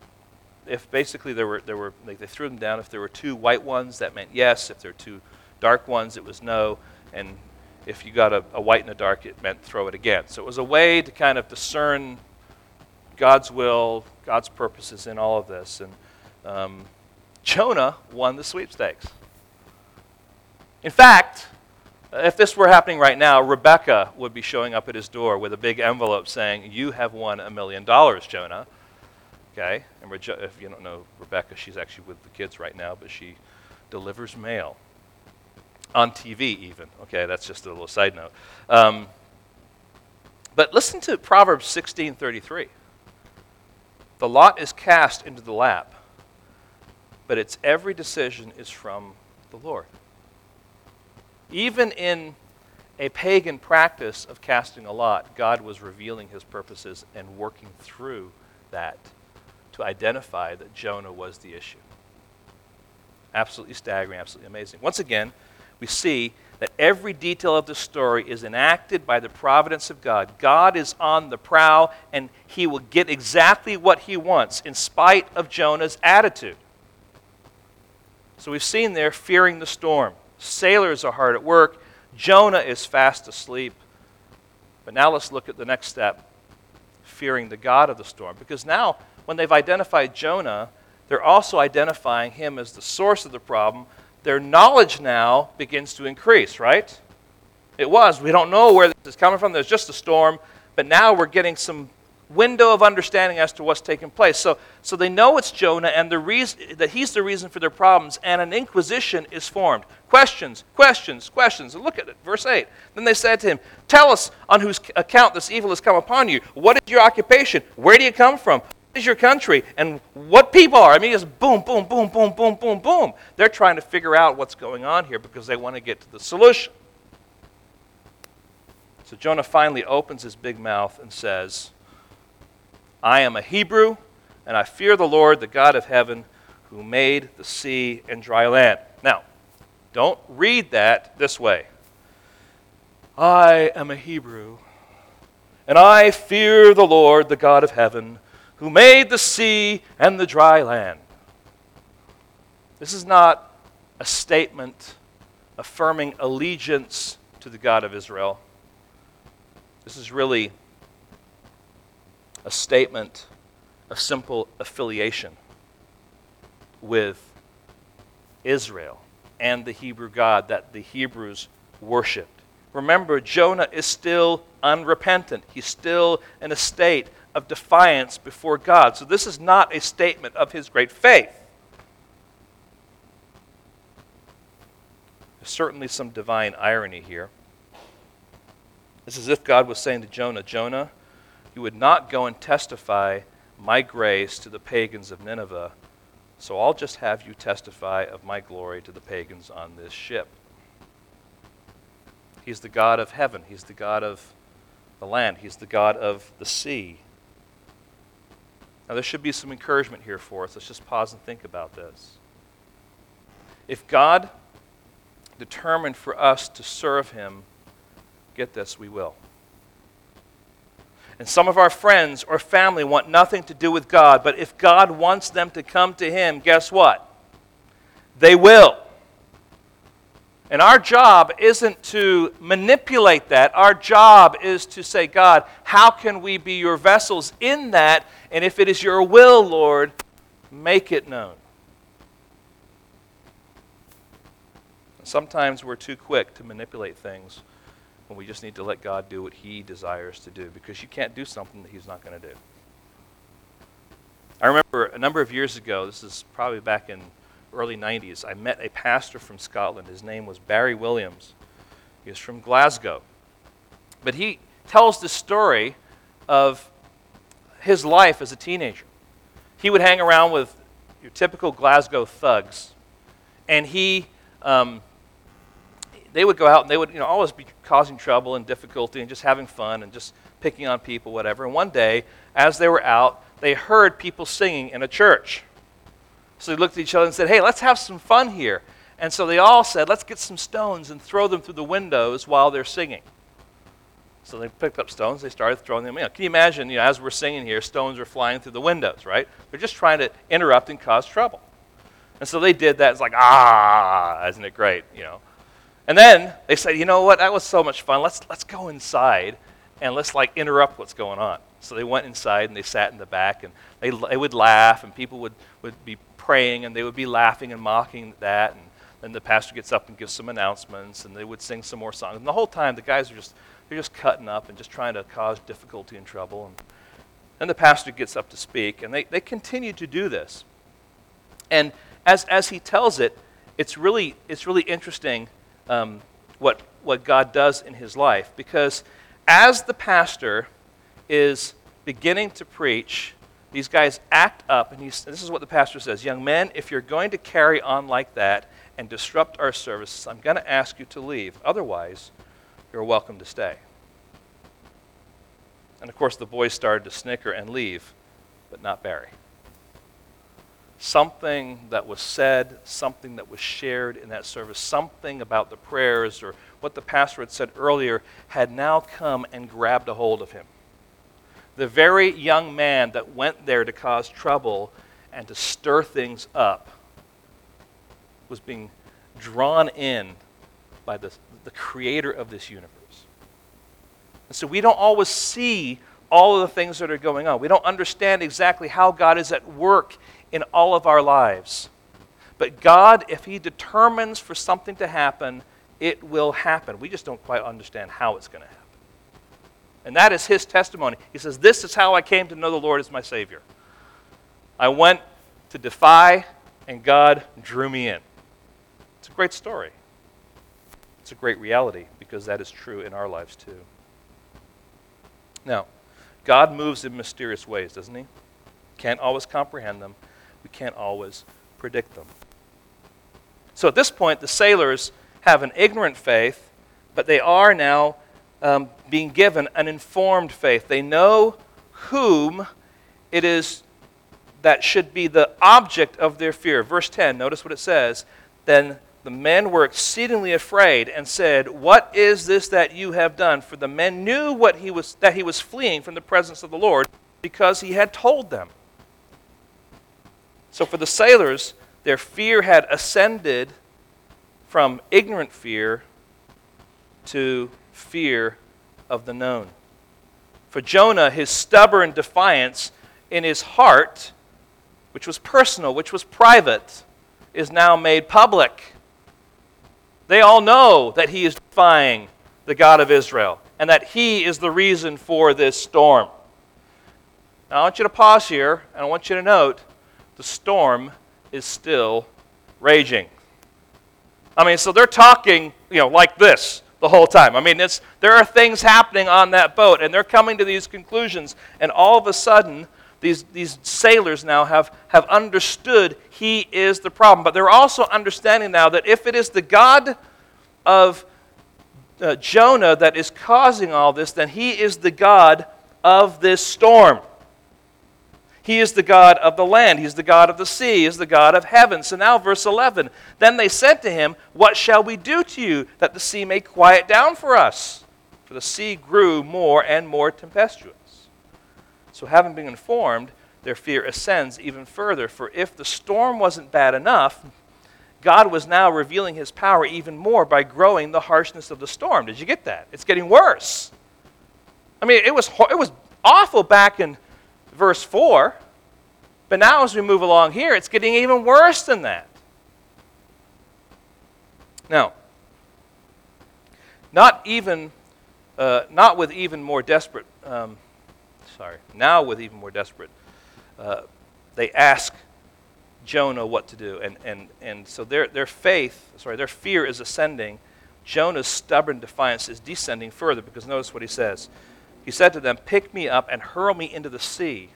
if basically there were there were like they threw them down, if there were two white ones, that meant yes. If there were two dark ones, it was no. And if you got a, a white and a dark, it meant throw it again. So it was a way to kind of discern God's will, God's purposes in all of this. And um, Jonah won the sweepstakes. In fact, if this were happening right now, Rebecca would be showing up at his door with a big envelope saying, You have won a million dollars, Jonah. Okay? And if you don't know Rebecca, she's actually with the kids right now, but she delivers mail. On TV, even. Okay, that's just a little side note. Um, but listen to Proverbs 16:33. The lot is cast into the lap, but its every decision is from the Lord. Even in a pagan practice of casting a lot, God was revealing his purposes and working through that to identify that Jonah was the issue. Absolutely staggering, absolutely amazing. Once again, we see that every detail of the story is enacted by the providence of God. God is on the prowl, and he will get exactly what he wants in spite of Jonah's attitude. So we've seen there fearing the storm. Sailors are hard at work. Jonah is fast asleep. But now let's look at the next step fearing the God of the storm. Because now, when they've identified Jonah, they're also identifying him as the source of the problem. Their knowledge now begins to increase, right? It was. We don't know where this is coming from. There's just a storm. But now we're getting some window of understanding as to what's taking place. So, so they know it's Jonah and the reason, that he's the reason for their problems, and an inquisition is formed. Questions, questions, questions. And look at it, verse 8. Then they said to him, Tell us on whose account this evil has come upon you. What is your occupation? Where do you come from? Is your country? And what people are? I mean, it's boom, boom, boom, boom, boom, boom, boom. They're trying to figure out what's going on here because they want to get to the solution. So Jonah finally opens his big mouth and says, I am a Hebrew, and I fear the Lord, the God of heaven, who made the sea and dry land. Now, Don't read that this way. I am a Hebrew, and I fear the Lord, the God of heaven, who made the sea and the dry land. This is not a statement affirming allegiance to the God of Israel. This is really a statement of simple affiliation with Israel and the Hebrew God that the Hebrews worshiped. Remember, Jonah is still unrepentant. He's still in a state of defiance before God. So, this is not a statement of his great faith. There's certainly some divine irony here. It's as if God was saying to Jonah, Jonah, you would not go and testify my grace to the pagans of Nineveh, so I'll just have you testify of my glory to the pagans on this ship. He's the God of heaven, He's the God of the land, He's the God of the sea. Now, there should be some encouragement here for us. Let's just pause and think about this. If God determined for us to serve Him, get this, we will. And some of our friends or family want nothing to do with God, but if God wants them to come to Him, guess what? They will. And our job isn't to manipulate that. Our job is to say, God, how can we be your vessels in that? And if it is your will, Lord, make it known. Sometimes we're too quick to manipulate things when we just need to let God do what He desires to do because you can't do something that He's not going to do. I remember a number of years ago, this is probably back in early 90s, I met a pastor from Scotland. His name was Barry Williams. He was from Glasgow. But he tells the story of his life as a teenager. He would hang around with your typical Glasgow thugs, and he, um, they would go out and they would you know, always be causing trouble and difficulty and just having fun and just picking on people, whatever. And one day, as they were out, they heard people singing in a church. So they looked at each other and said, Hey, let's have some fun here. And so they all said, Let's get some stones and throw them through the windows while they're singing. So they picked up stones, they started throwing them in. Can you imagine, you know, as we're singing here, stones are flying through the windows, right? They're just trying to interrupt and cause trouble. And so they did that. It's like, ah, isn't it great? You know. And then they said, you know what, that was so much fun. Let's let's go inside and let's like interrupt what's going on. So they went inside and they sat in the back and they, they would laugh and people would, would be praying and they would be laughing and mocking that. And then the pastor gets up and gives some announcements and they would sing some more songs. And the whole time the guys are just, they're just cutting up and just trying to cause difficulty and trouble. And then the pastor gets up to speak and they, they continue to do this. And as, as he tells it, it's really, it's really interesting um, what, what God does in his life because as the pastor is beginning to preach, these guys act up, and this is what the pastor says Young men, if you're going to carry on like that and disrupt our services, I'm going to ask you to leave. Otherwise, you're welcome to stay. And of course, the boys started to snicker and leave, but not Barry. Something that was said, something that was shared in that service, something about the prayers or what the pastor had said earlier had now come and grabbed a hold of him the very young man that went there to cause trouble and to stir things up was being drawn in by the, the creator of this universe. And so we don't always see all of the things that are going on. We don't understand exactly how God is at work in all of our lives. But God, if He determines for something to happen, it will happen. We just don't quite understand how it's going to happen. And that is his testimony. He says, This is how I came to know the Lord as my Savior. I went to defy, and God drew me in. It's a great story. It's a great reality because that is true in our lives too. Now, God moves in mysterious ways, doesn't he? Can't always comprehend them. We can't always predict them. So at this point, the sailors have an ignorant faith, but they are now um, being given an informed faith. They know whom it is that should be the object of their fear. Verse 10, notice what it says. Then the men were exceedingly afraid and said, What is this that you have done? For the men knew what he was, that he was fleeing from the presence of the Lord because he had told them. So for the sailors, their fear had ascended from ignorant fear to fear of the known. For Jonah, his stubborn defiance in his heart, which was personal, which was private, is now made public. They all know that he is defying the God of Israel and that he is the reason for this storm. Now, I want you to pause here and I want you to note the storm is still raging. I mean, so they're talking, you know, like this the whole time. I mean, it's, there are things happening on that boat, and they're coming to these conclusions, and all of a sudden, these, these sailors now have, have understood he is the problem. But they're also understanding now that if it is the God of uh, Jonah that is causing all this, then he is the God of this storm. He is the God of the land. He's the God of the sea. He is the God of heaven. So now, verse 11. Then they said to him, What shall we do to you that the sea may quiet down for us? For the sea grew more and more tempestuous. So, having been informed, their fear ascends even further. For if the storm wasn't bad enough, God was now revealing his power even more by growing the harshness of the storm. Did you get that? It's getting worse. I mean, it was, it was awful back in verse 4. But now, as we move along here, it's getting even worse than that. Now, not even, uh, not with even more desperate, um, sorry, now with even more desperate, uh, they ask Jonah what to do. And, and, and so their, their faith, sorry, their fear is ascending. Jonah's stubborn defiance is descending further because notice what he says. He said to them, Pick me up and hurl me into the sea.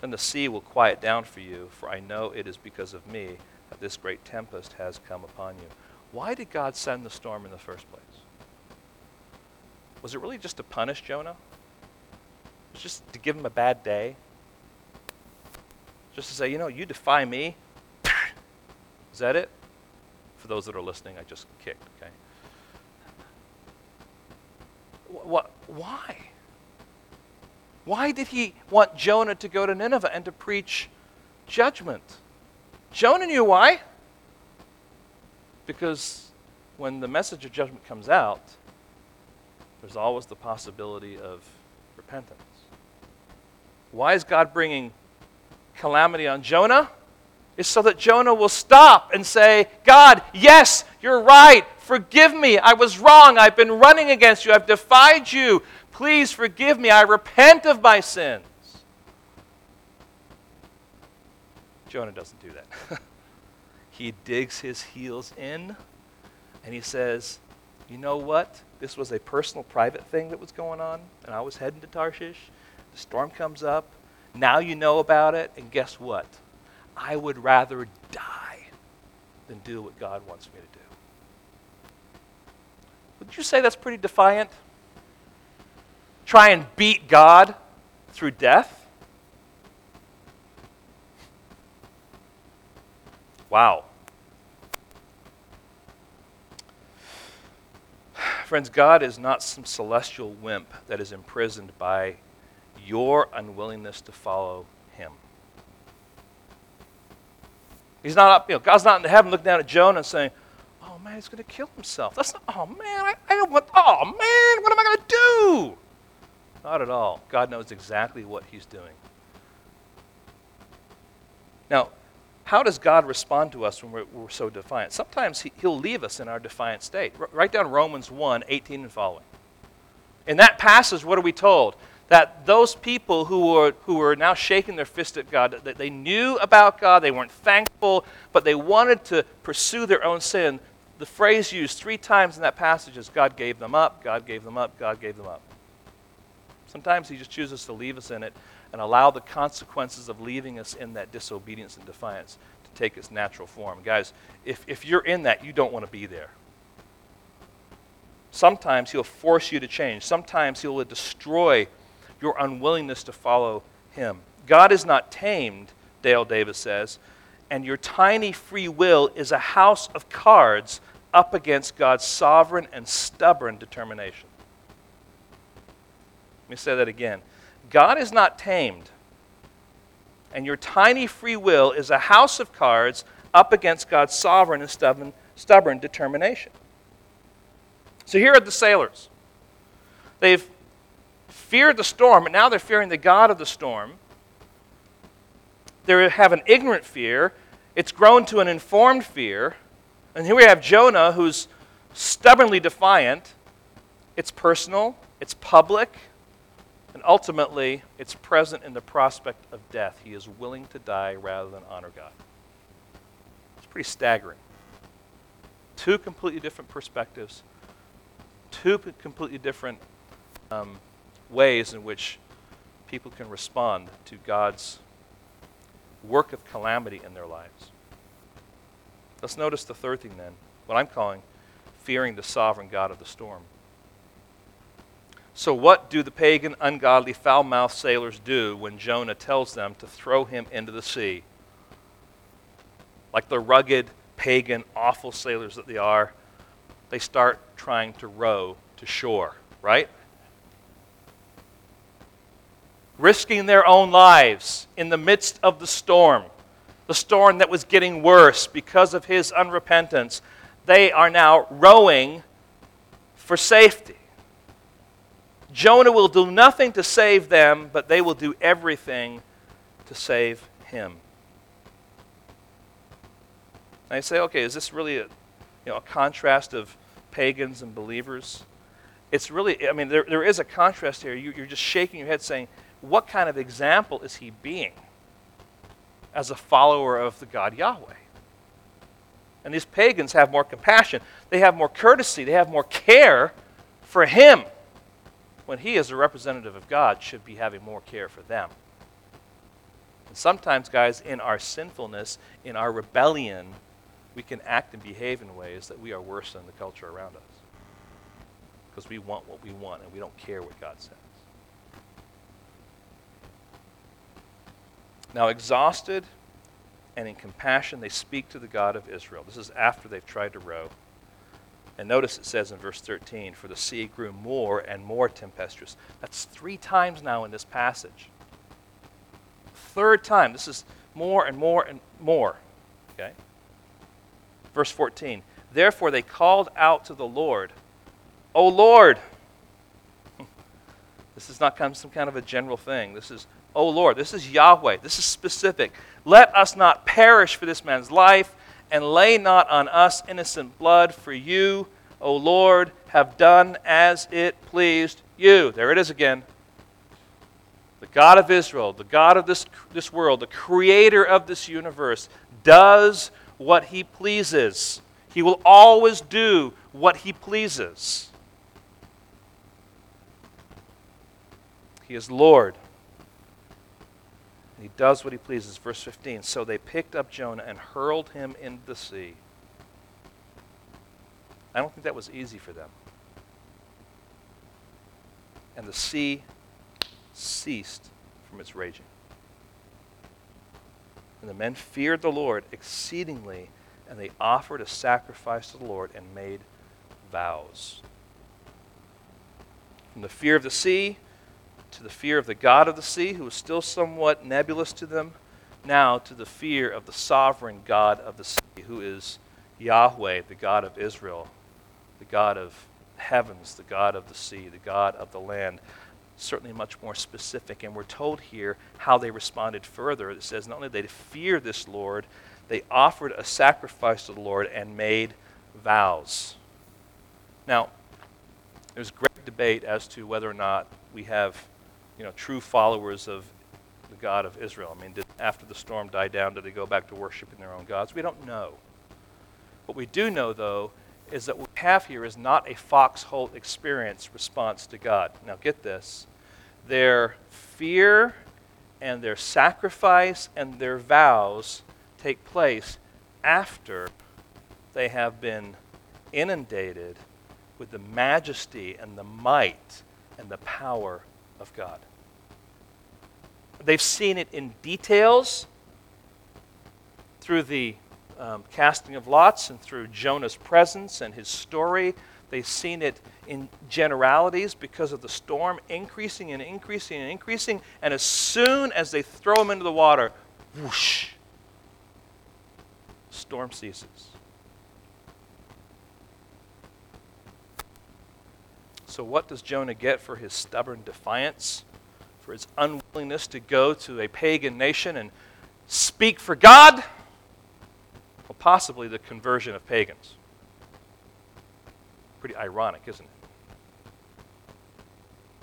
Then the sea will quiet down for you, for I know it is because of me that this great tempest has come upon you. Why did God send the storm in the first place? Was it really just to punish Jonah? It was just to give him a bad day? Just to say, you know, you defy me? Is that it? For those that are listening, I just kicked, okay? What, why? Why did he want Jonah to go to Nineveh and to preach judgment? Jonah knew why. Because when the message of judgment comes out, there's always the possibility of repentance. Why is God bringing calamity on Jonah? Is so that Jonah will stop and say, God, yes, you're right. Forgive me. I was wrong. I've been running against you. I've defied you. Please forgive me. I repent of my sins. Jonah doesn't do that. he digs his heels in and he says, You know what? This was a personal, private thing that was going on, and I was heading to Tarshish. The storm comes up. Now you know about it, and guess what? I would rather die than do what God wants me to do. Would you say that's pretty defiant? Try and beat God through death? Wow. Friends, God is not some celestial wimp that is imprisoned by your unwillingness to follow Him. He's not up, you know, God's not in heaven looking down at Jonah and saying, man, he's going to kill himself. That's not, oh man, I, I don't want, oh man, what am I going to do? Not at all. God knows exactly what he's doing. Now, how does God respond to us when we're, we're so defiant? Sometimes he, will leave us in our defiant state. R- write down Romans 1 18 and following. In that passage, what are we told? That those people who were, who were now shaking their fist at God, that they knew about God, they weren't thankful, but they wanted to pursue their own sin, the phrase used three times in that passage is God gave them up, God gave them up, God gave them up. Sometimes He just chooses to leave us in it and allow the consequences of leaving us in that disobedience and defiance to take its natural form. Guys, if, if you're in that, you don't want to be there. Sometimes He'll force you to change, sometimes He'll destroy your unwillingness to follow Him. God is not tamed, Dale Davis says, and your tiny free will is a house of cards up against God's sovereign and stubborn determination. Let me say that again. God is not tamed, and your tiny free will is a house of cards up against God's sovereign and stubborn, stubborn determination. So here are the sailors. They've feared the storm, but now they're fearing the God of the storm. They have an ignorant fear. It's grown to an informed fear. And here we have Jonah, who's stubbornly defiant. It's personal, it's public, and ultimately, it's present in the prospect of death. He is willing to die rather than honor God. It's pretty staggering. Two completely different perspectives, two completely different um, ways in which people can respond to God's work of calamity in their lives. Let's notice the third thing then, what I'm calling fearing the sovereign God of the storm. So, what do the pagan, ungodly, foul mouthed sailors do when Jonah tells them to throw him into the sea? Like the rugged, pagan, awful sailors that they are, they start trying to row to shore, right? Risking their own lives in the midst of the storm, the storm that was getting worse because of his unrepentance. They are now rowing for safety. Jonah will do nothing to save them, but they will do everything to save him. I say, okay, is this really a, you know, a contrast of pagans and believers? It's really, I mean, there, there is a contrast here. You, you're just shaking your head saying, what kind of example is he being as a follower of the God Yahweh? And these pagans have more compassion, they have more courtesy, they have more care for him. When he, as a representative of God, should be having more care for them. And sometimes, guys, in our sinfulness, in our rebellion, we can act and behave in ways that we are worse than the culture around us. Because we want what we want and we don't care what God says. Now, exhausted and in compassion, they speak to the God of Israel. This is after they've tried to row. And notice it says in verse 13, For the sea grew more and more tempestuous. That's three times now in this passage. Third time. This is more and more and more. Okay? Verse 14, Therefore they called out to the Lord, O Lord. This is not some kind of a general thing. This is, O Lord, this is Yahweh. This is specific. Let us not perish for this man's life, and lay not on us innocent blood, for you, O Lord, have done as it pleased you. There it is again. The God of Israel, the God of this, this world, the creator of this universe, does what he pleases. He will always do what he pleases. He is Lord. And he does what he pleases. Verse 15. So they picked up Jonah and hurled him into the sea. I don't think that was easy for them. And the sea ceased from its raging. And the men feared the Lord exceedingly, and they offered a sacrifice to the Lord and made vows. From the fear of the sea to the fear of the God of the sea, who was still somewhat nebulous to them, now to the fear of the sovereign God of the sea, who is Yahweh, the God of Israel, the God of heavens, the God of the sea, the God of the land. Certainly much more specific. And we're told here how they responded further. It says not only did they fear this Lord, they offered a sacrifice to the Lord and made vows. Now, there's great debate as to whether or not we have you know, true followers of the God of Israel. I mean, did, after the storm died down, did they go back to worshiping their own gods? We don't know. What we do know, though, is that what we have here is not a foxhole experience response to God. Now, get this. Their fear and their sacrifice and their vows take place after they have been inundated with the majesty and the might and the power of God. They've seen it in details through the um, casting of lots and through Jonah's presence and his story. They've seen it in generalities because of the storm increasing and increasing and increasing. And as soon as they throw him into the water, whoosh, storm ceases. So, what does Jonah get for his stubborn defiance, for his unwillingness to go to a pagan nation and speak for God? Well, possibly the conversion of pagans. Pretty ironic, isn't it?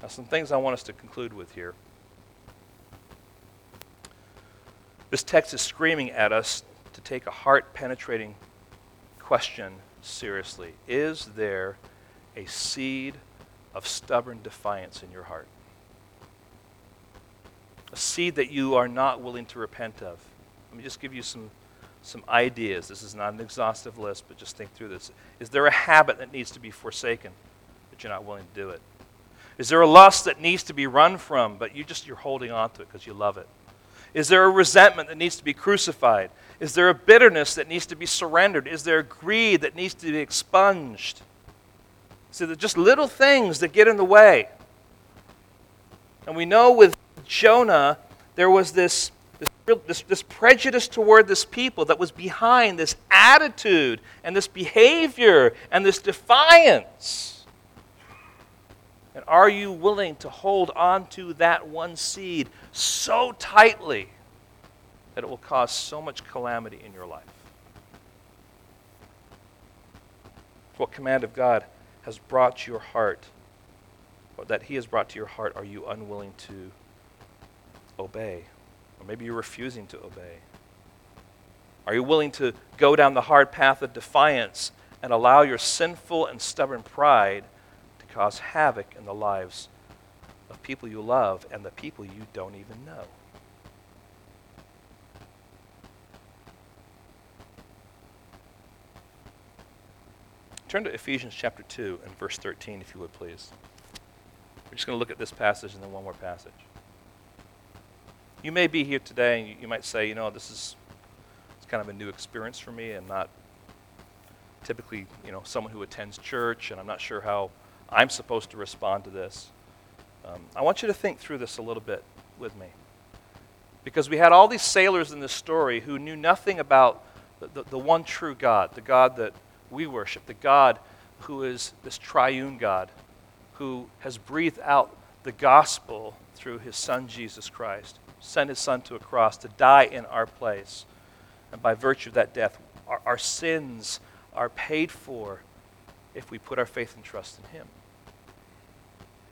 Now, some things I want us to conclude with here. This text is screaming at us to take a heart penetrating question seriously. Is there a seed of stubborn defiance in your heart. A seed that you are not willing to repent of. Let me just give you some, some ideas. This is not an exhaustive list, but just think through this. Is there a habit that needs to be forsaken, but you're not willing to do it? Is there a lust that needs to be run from, but you just you're holding on to it because you love it? Is there a resentment that needs to be crucified? Is there a bitterness that needs to be surrendered? Is there a greed that needs to be expunged? So they're just little things that get in the way. And we know with Jonah, there was this, this, this, this, prejudice toward this people that was behind this attitude and this behavior and this defiance. And are you willing to hold on to that one seed so tightly that it will cause so much calamity in your life? What command of God has brought your heart, or that He has brought to your heart, are you unwilling to obey? Or maybe you're refusing to obey. Are you willing to go down the hard path of defiance and allow your sinful and stubborn pride to cause havoc in the lives of people you love and the people you don't even know? Turn to Ephesians chapter 2 and verse 13, if you would please. We're just going to look at this passage and then one more passage. You may be here today and you might say, you know, this is it's kind of a new experience for me. I'm not typically, you know, someone who attends church, and I'm not sure how I'm supposed to respond to this. Um, I want you to think through this a little bit with me. Because we had all these sailors in this story who knew nothing about the, the, the one true God, the God that we worship, the God who is this triune God, who has breathed out the gospel through his Son, Jesus Christ, sent his Son to a cross to die in our place. And by virtue of that death, our, our sins are paid for if we put our faith and trust in him.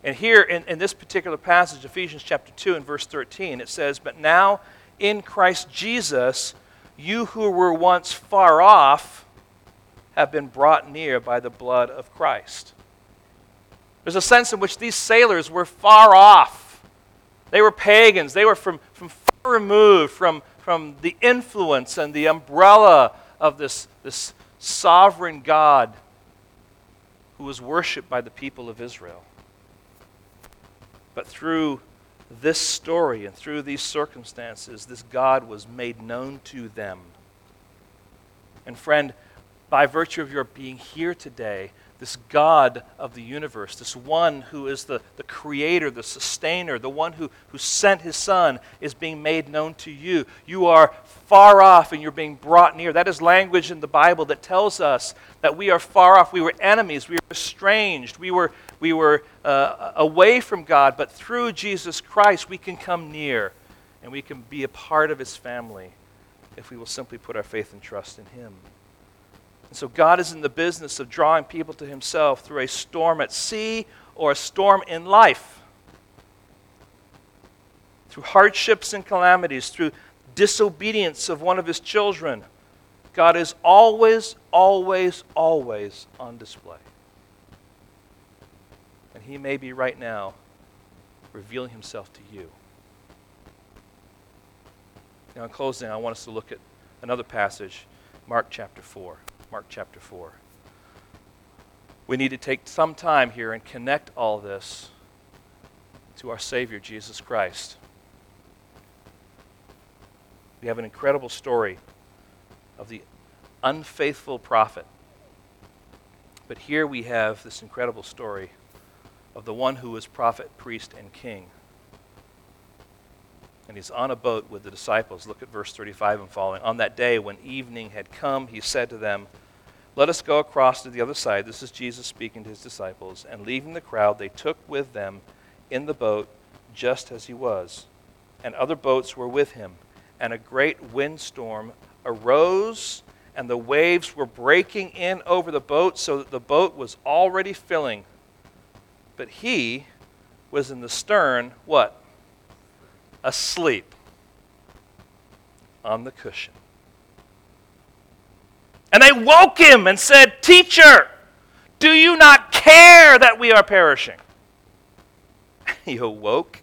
And here in, in this particular passage, Ephesians chapter 2 and verse 13, it says, But now in Christ Jesus, you who were once far off have been brought near by the blood of Christ. There's a sense in which these sailors were far off. They were pagans. They were from, from far removed from, from the influence and the umbrella of this, this sovereign God who was worshiped by the people of Israel. But through this story and through these circumstances, this God was made known to them. And friend, by virtue of your being here today, this God of the universe, this one who is the, the creator, the sustainer, the one who, who sent his son, is being made known to you. You are far off and you're being brought near. That is language in the Bible that tells us that we are far off. We were enemies. We were estranged. We were, we were uh, away from God. But through Jesus Christ, we can come near and we can be a part of his family if we will simply put our faith and trust in him. And so God is in the business of drawing people to himself through a storm at sea or a storm in life. Through hardships and calamities, through disobedience of one of his children, God is always, always, always on display. And he may be right now revealing himself to you. Now, in closing, I want us to look at another passage, Mark chapter 4. Mark chapter 4. We need to take some time here and connect all this to our Savior, Jesus Christ. We have an incredible story of the unfaithful prophet. But here we have this incredible story of the one who was prophet, priest, and king. And he's on a boat with the disciples. Look at verse 35 and following. On that day, when evening had come, he said to them, Let us go across to the other side. This is Jesus speaking to his disciples. And leaving the crowd, they took with them in the boat just as he was. And other boats were with him. And a great windstorm arose, and the waves were breaking in over the boat, so that the boat was already filling. But he was in the stern, what? Asleep on the cushion. And they woke him and said, Teacher, do you not care that we are perishing? He awoke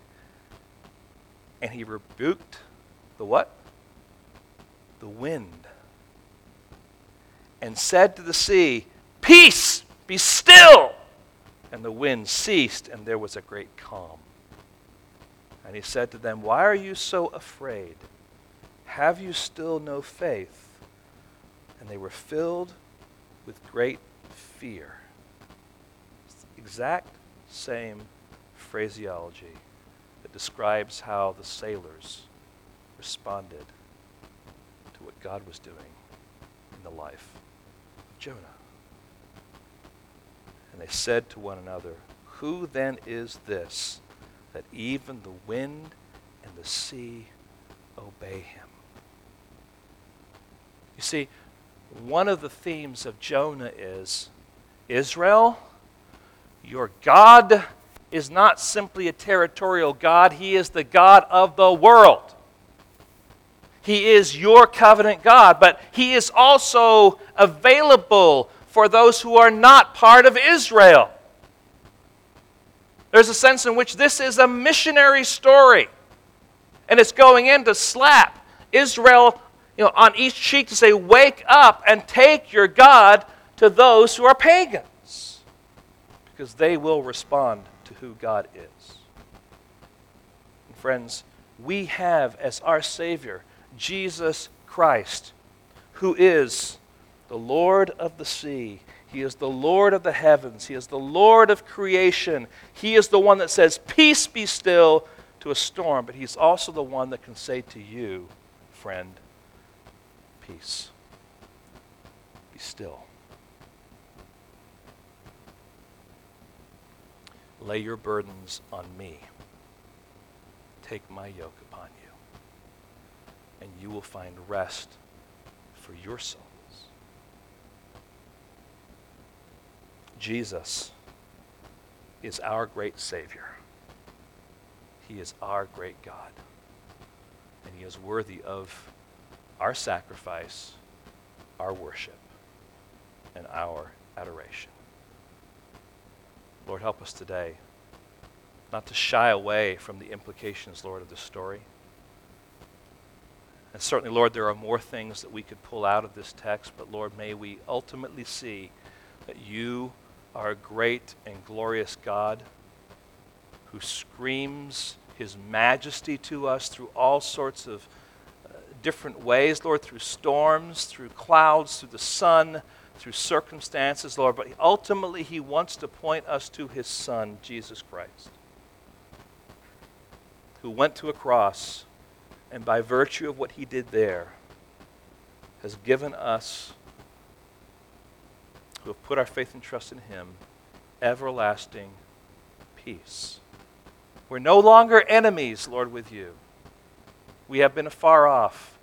and he rebuked the what? The wind. And said to the sea, Peace, be still. And the wind ceased, and there was a great calm. And he said to them, Why are you so afraid? Have you still no faith? And they were filled with great fear. exact same phraseology that describes how the sailors responded to what God was doing in the life of Jonah. And they said to one another, Who then is this that even the wind and the sea obey him? You see, one of the themes of Jonah is Israel, your God is not simply a territorial God, He is the God of the world. He is your covenant God, but He is also available for those who are not part of Israel. There's a sense in which this is a missionary story. And it's going in to slap Israel you know, on each cheek to say, Wake up and take your God to those who are pagans. Because they will respond to who God is. And friends, we have as our Savior Jesus Christ, who is the Lord of the sea. He is the Lord of the heavens. He is the Lord of creation. He is the one that says, Peace be still to a storm. But He's also the one that can say to you, friend, Peace. Be still. Lay your burdens on me. Take my yoke upon you, and you will find rest for your souls. Jesus is our great Savior. He is our great God. And He is worthy of our sacrifice, our worship, and our adoration. Lord, help us today not to shy away from the implications, Lord, of this story. And certainly, Lord, there are more things that we could pull out of this text, but Lord, may we ultimately see that you are a great and glorious God who screams his majesty to us through all sorts of different ways, Lord, through storms, through clouds, through the sun, through circumstances, Lord, but ultimately He wants to point us to His Son, Jesus Christ, who went to a cross and by virtue of what He did there has given us, who have put our faith and trust in Him, everlasting peace. We're no longer enemies, Lord, with you. We have been afar off.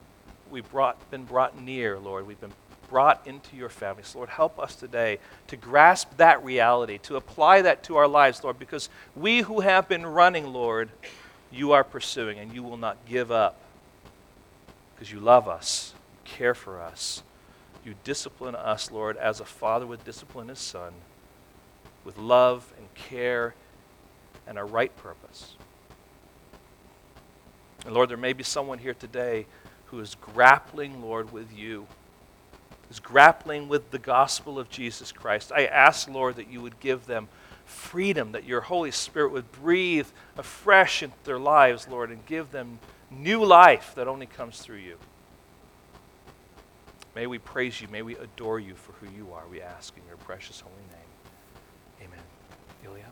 We've brought, been brought near, Lord. We've been brought into your families. Lord, help us today to grasp that reality, to apply that to our lives, Lord, because we who have been running, Lord, you are pursuing and you will not give up because you love us, you care for us. You discipline us, Lord, as a father would discipline his son, with love and care and a right purpose. And Lord, there may be someone here today who is grappling, Lord, with you is grappling with the gospel of Jesus Christ. I ask, Lord, that you would give them freedom, that your Holy Spirit would breathe afresh into their lives, Lord, and give them new life that only comes through you. May we praise you. May we adore you for who you are. We ask in your precious holy name. Amen. Ilya?